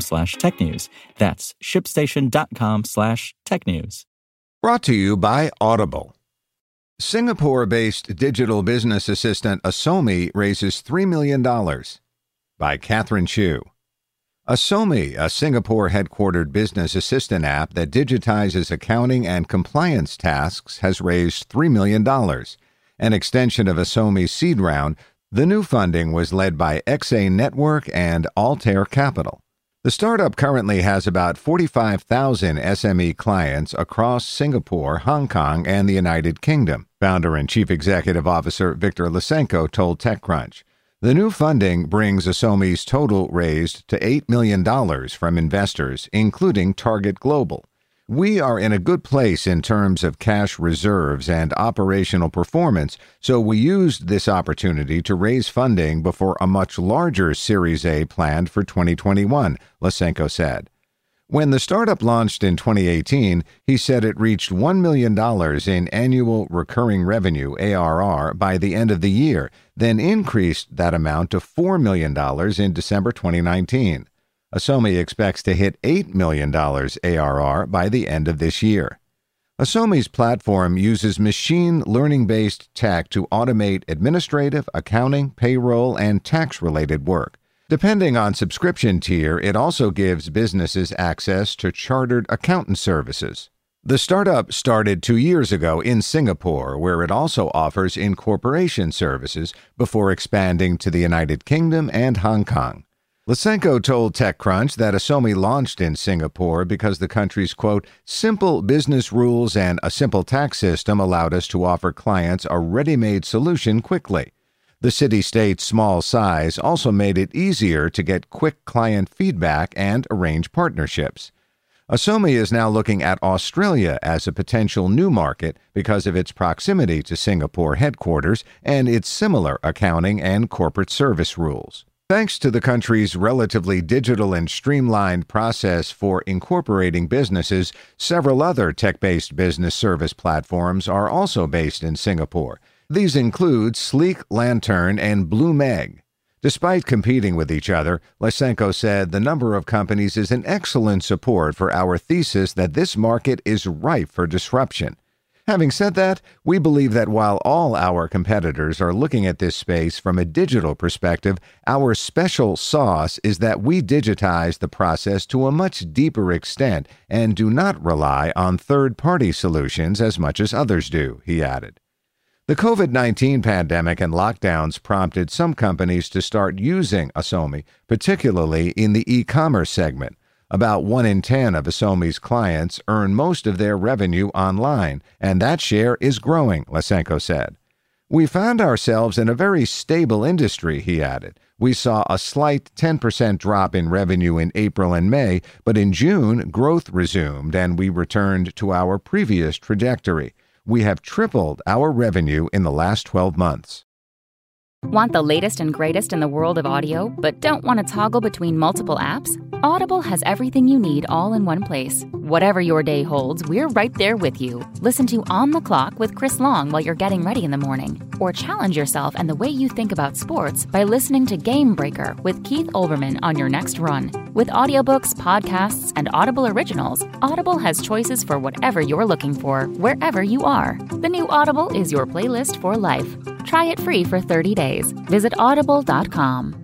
slash technews. That's shipstation.com slash technews. Brought to you by Audible. Singapore based digital business assistant Osome raises $3 million. By Catherine Shu. Osome, a Singapore headquartered business assistant app that digitizes accounting and compliance tasks, has raised $3 million. An extension of Osome's seed round, the new funding was led by XA Network and Altair Capital. The startup currently has about 45,000 SME clients across Singapore, Hong Kong, and the United Kingdom. Founder and Chief Executive Officer Victor Lysenko told TechCrunch. The new funding brings Osome's total raised to $8 million from investors, including Target Global. We are in a good place in terms of cash reserves and operational performance, so we used this opportunity to raise funding before a much larger Series A planned for 2021, Lysenko said. When the startup launched in 2018, he said it reached $1 million in annual recurring revenue ARR by the end of the year, then increased that amount to $4 million in December 2019. Osome expects to hit $8 million ARR by the end of this year. Osome's platform uses machine learning based tech to automate administrative, accounting, payroll, and tax related work. Depending on subscription tier, it also gives businesses access to chartered accountant services. The startup started two years ago in Singapore, where it also offers incorporation services before expanding to the United Kingdom and Hong Kong. Lysenko told TechCrunch that Osome launched in Singapore because the country's, quote, simple business rules and a simple tax system allowed us to offer clients a ready made solution quickly. The city state's small size also made it easier to get quick client feedback and arrange partnerships. Osome is now looking at Australia as a potential new market because of its proximity to Singapore headquarters and its similar accounting and corporate service rules. Thanks to the country's relatively digital and streamlined process for incorporating businesses, several other tech based business service platforms are also based in Singapore. These include Sleek Lantern and Blue Meg. Despite competing with each other, Lysenko said the number of companies is an excellent support for our thesis that this market is ripe for disruption. Having said that, we believe that while all our competitors are looking at this space from a digital perspective, our special sauce is that we digitize the process to a much deeper extent and do not rely on third party solutions as much as others do, he added. The COVID 19 pandemic and lockdowns prompted some companies to start using Osome, particularly in the e commerce segment. About 1 in 10 of Osome's clients earn most of their revenue online, and that share is growing, Lysenko said. We found ourselves in a very stable industry, he added. We saw a slight 10% drop in revenue in April and May, but in June, growth resumed and we returned to our previous trajectory. We have tripled our revenue in the last 12 months. Want the latest and greatest in the world of audio, but don't want to toggle between multiple apps? Audible has everything you need all in one place. Whatever your day holds, we're right there with you. Listen to On the Clock with Chris Long while you're getting ready in the morning. Or challenge yourself and the way you think about sports by listening to Game Breaker with Keith Olbermann on your next run. With audiobooks, podcasts, and Audible originals, Audible has choices for whatever you're looking for, wherever you are. The new Audible is your playlist for life. Try it free for 30 days. Visit audible.com.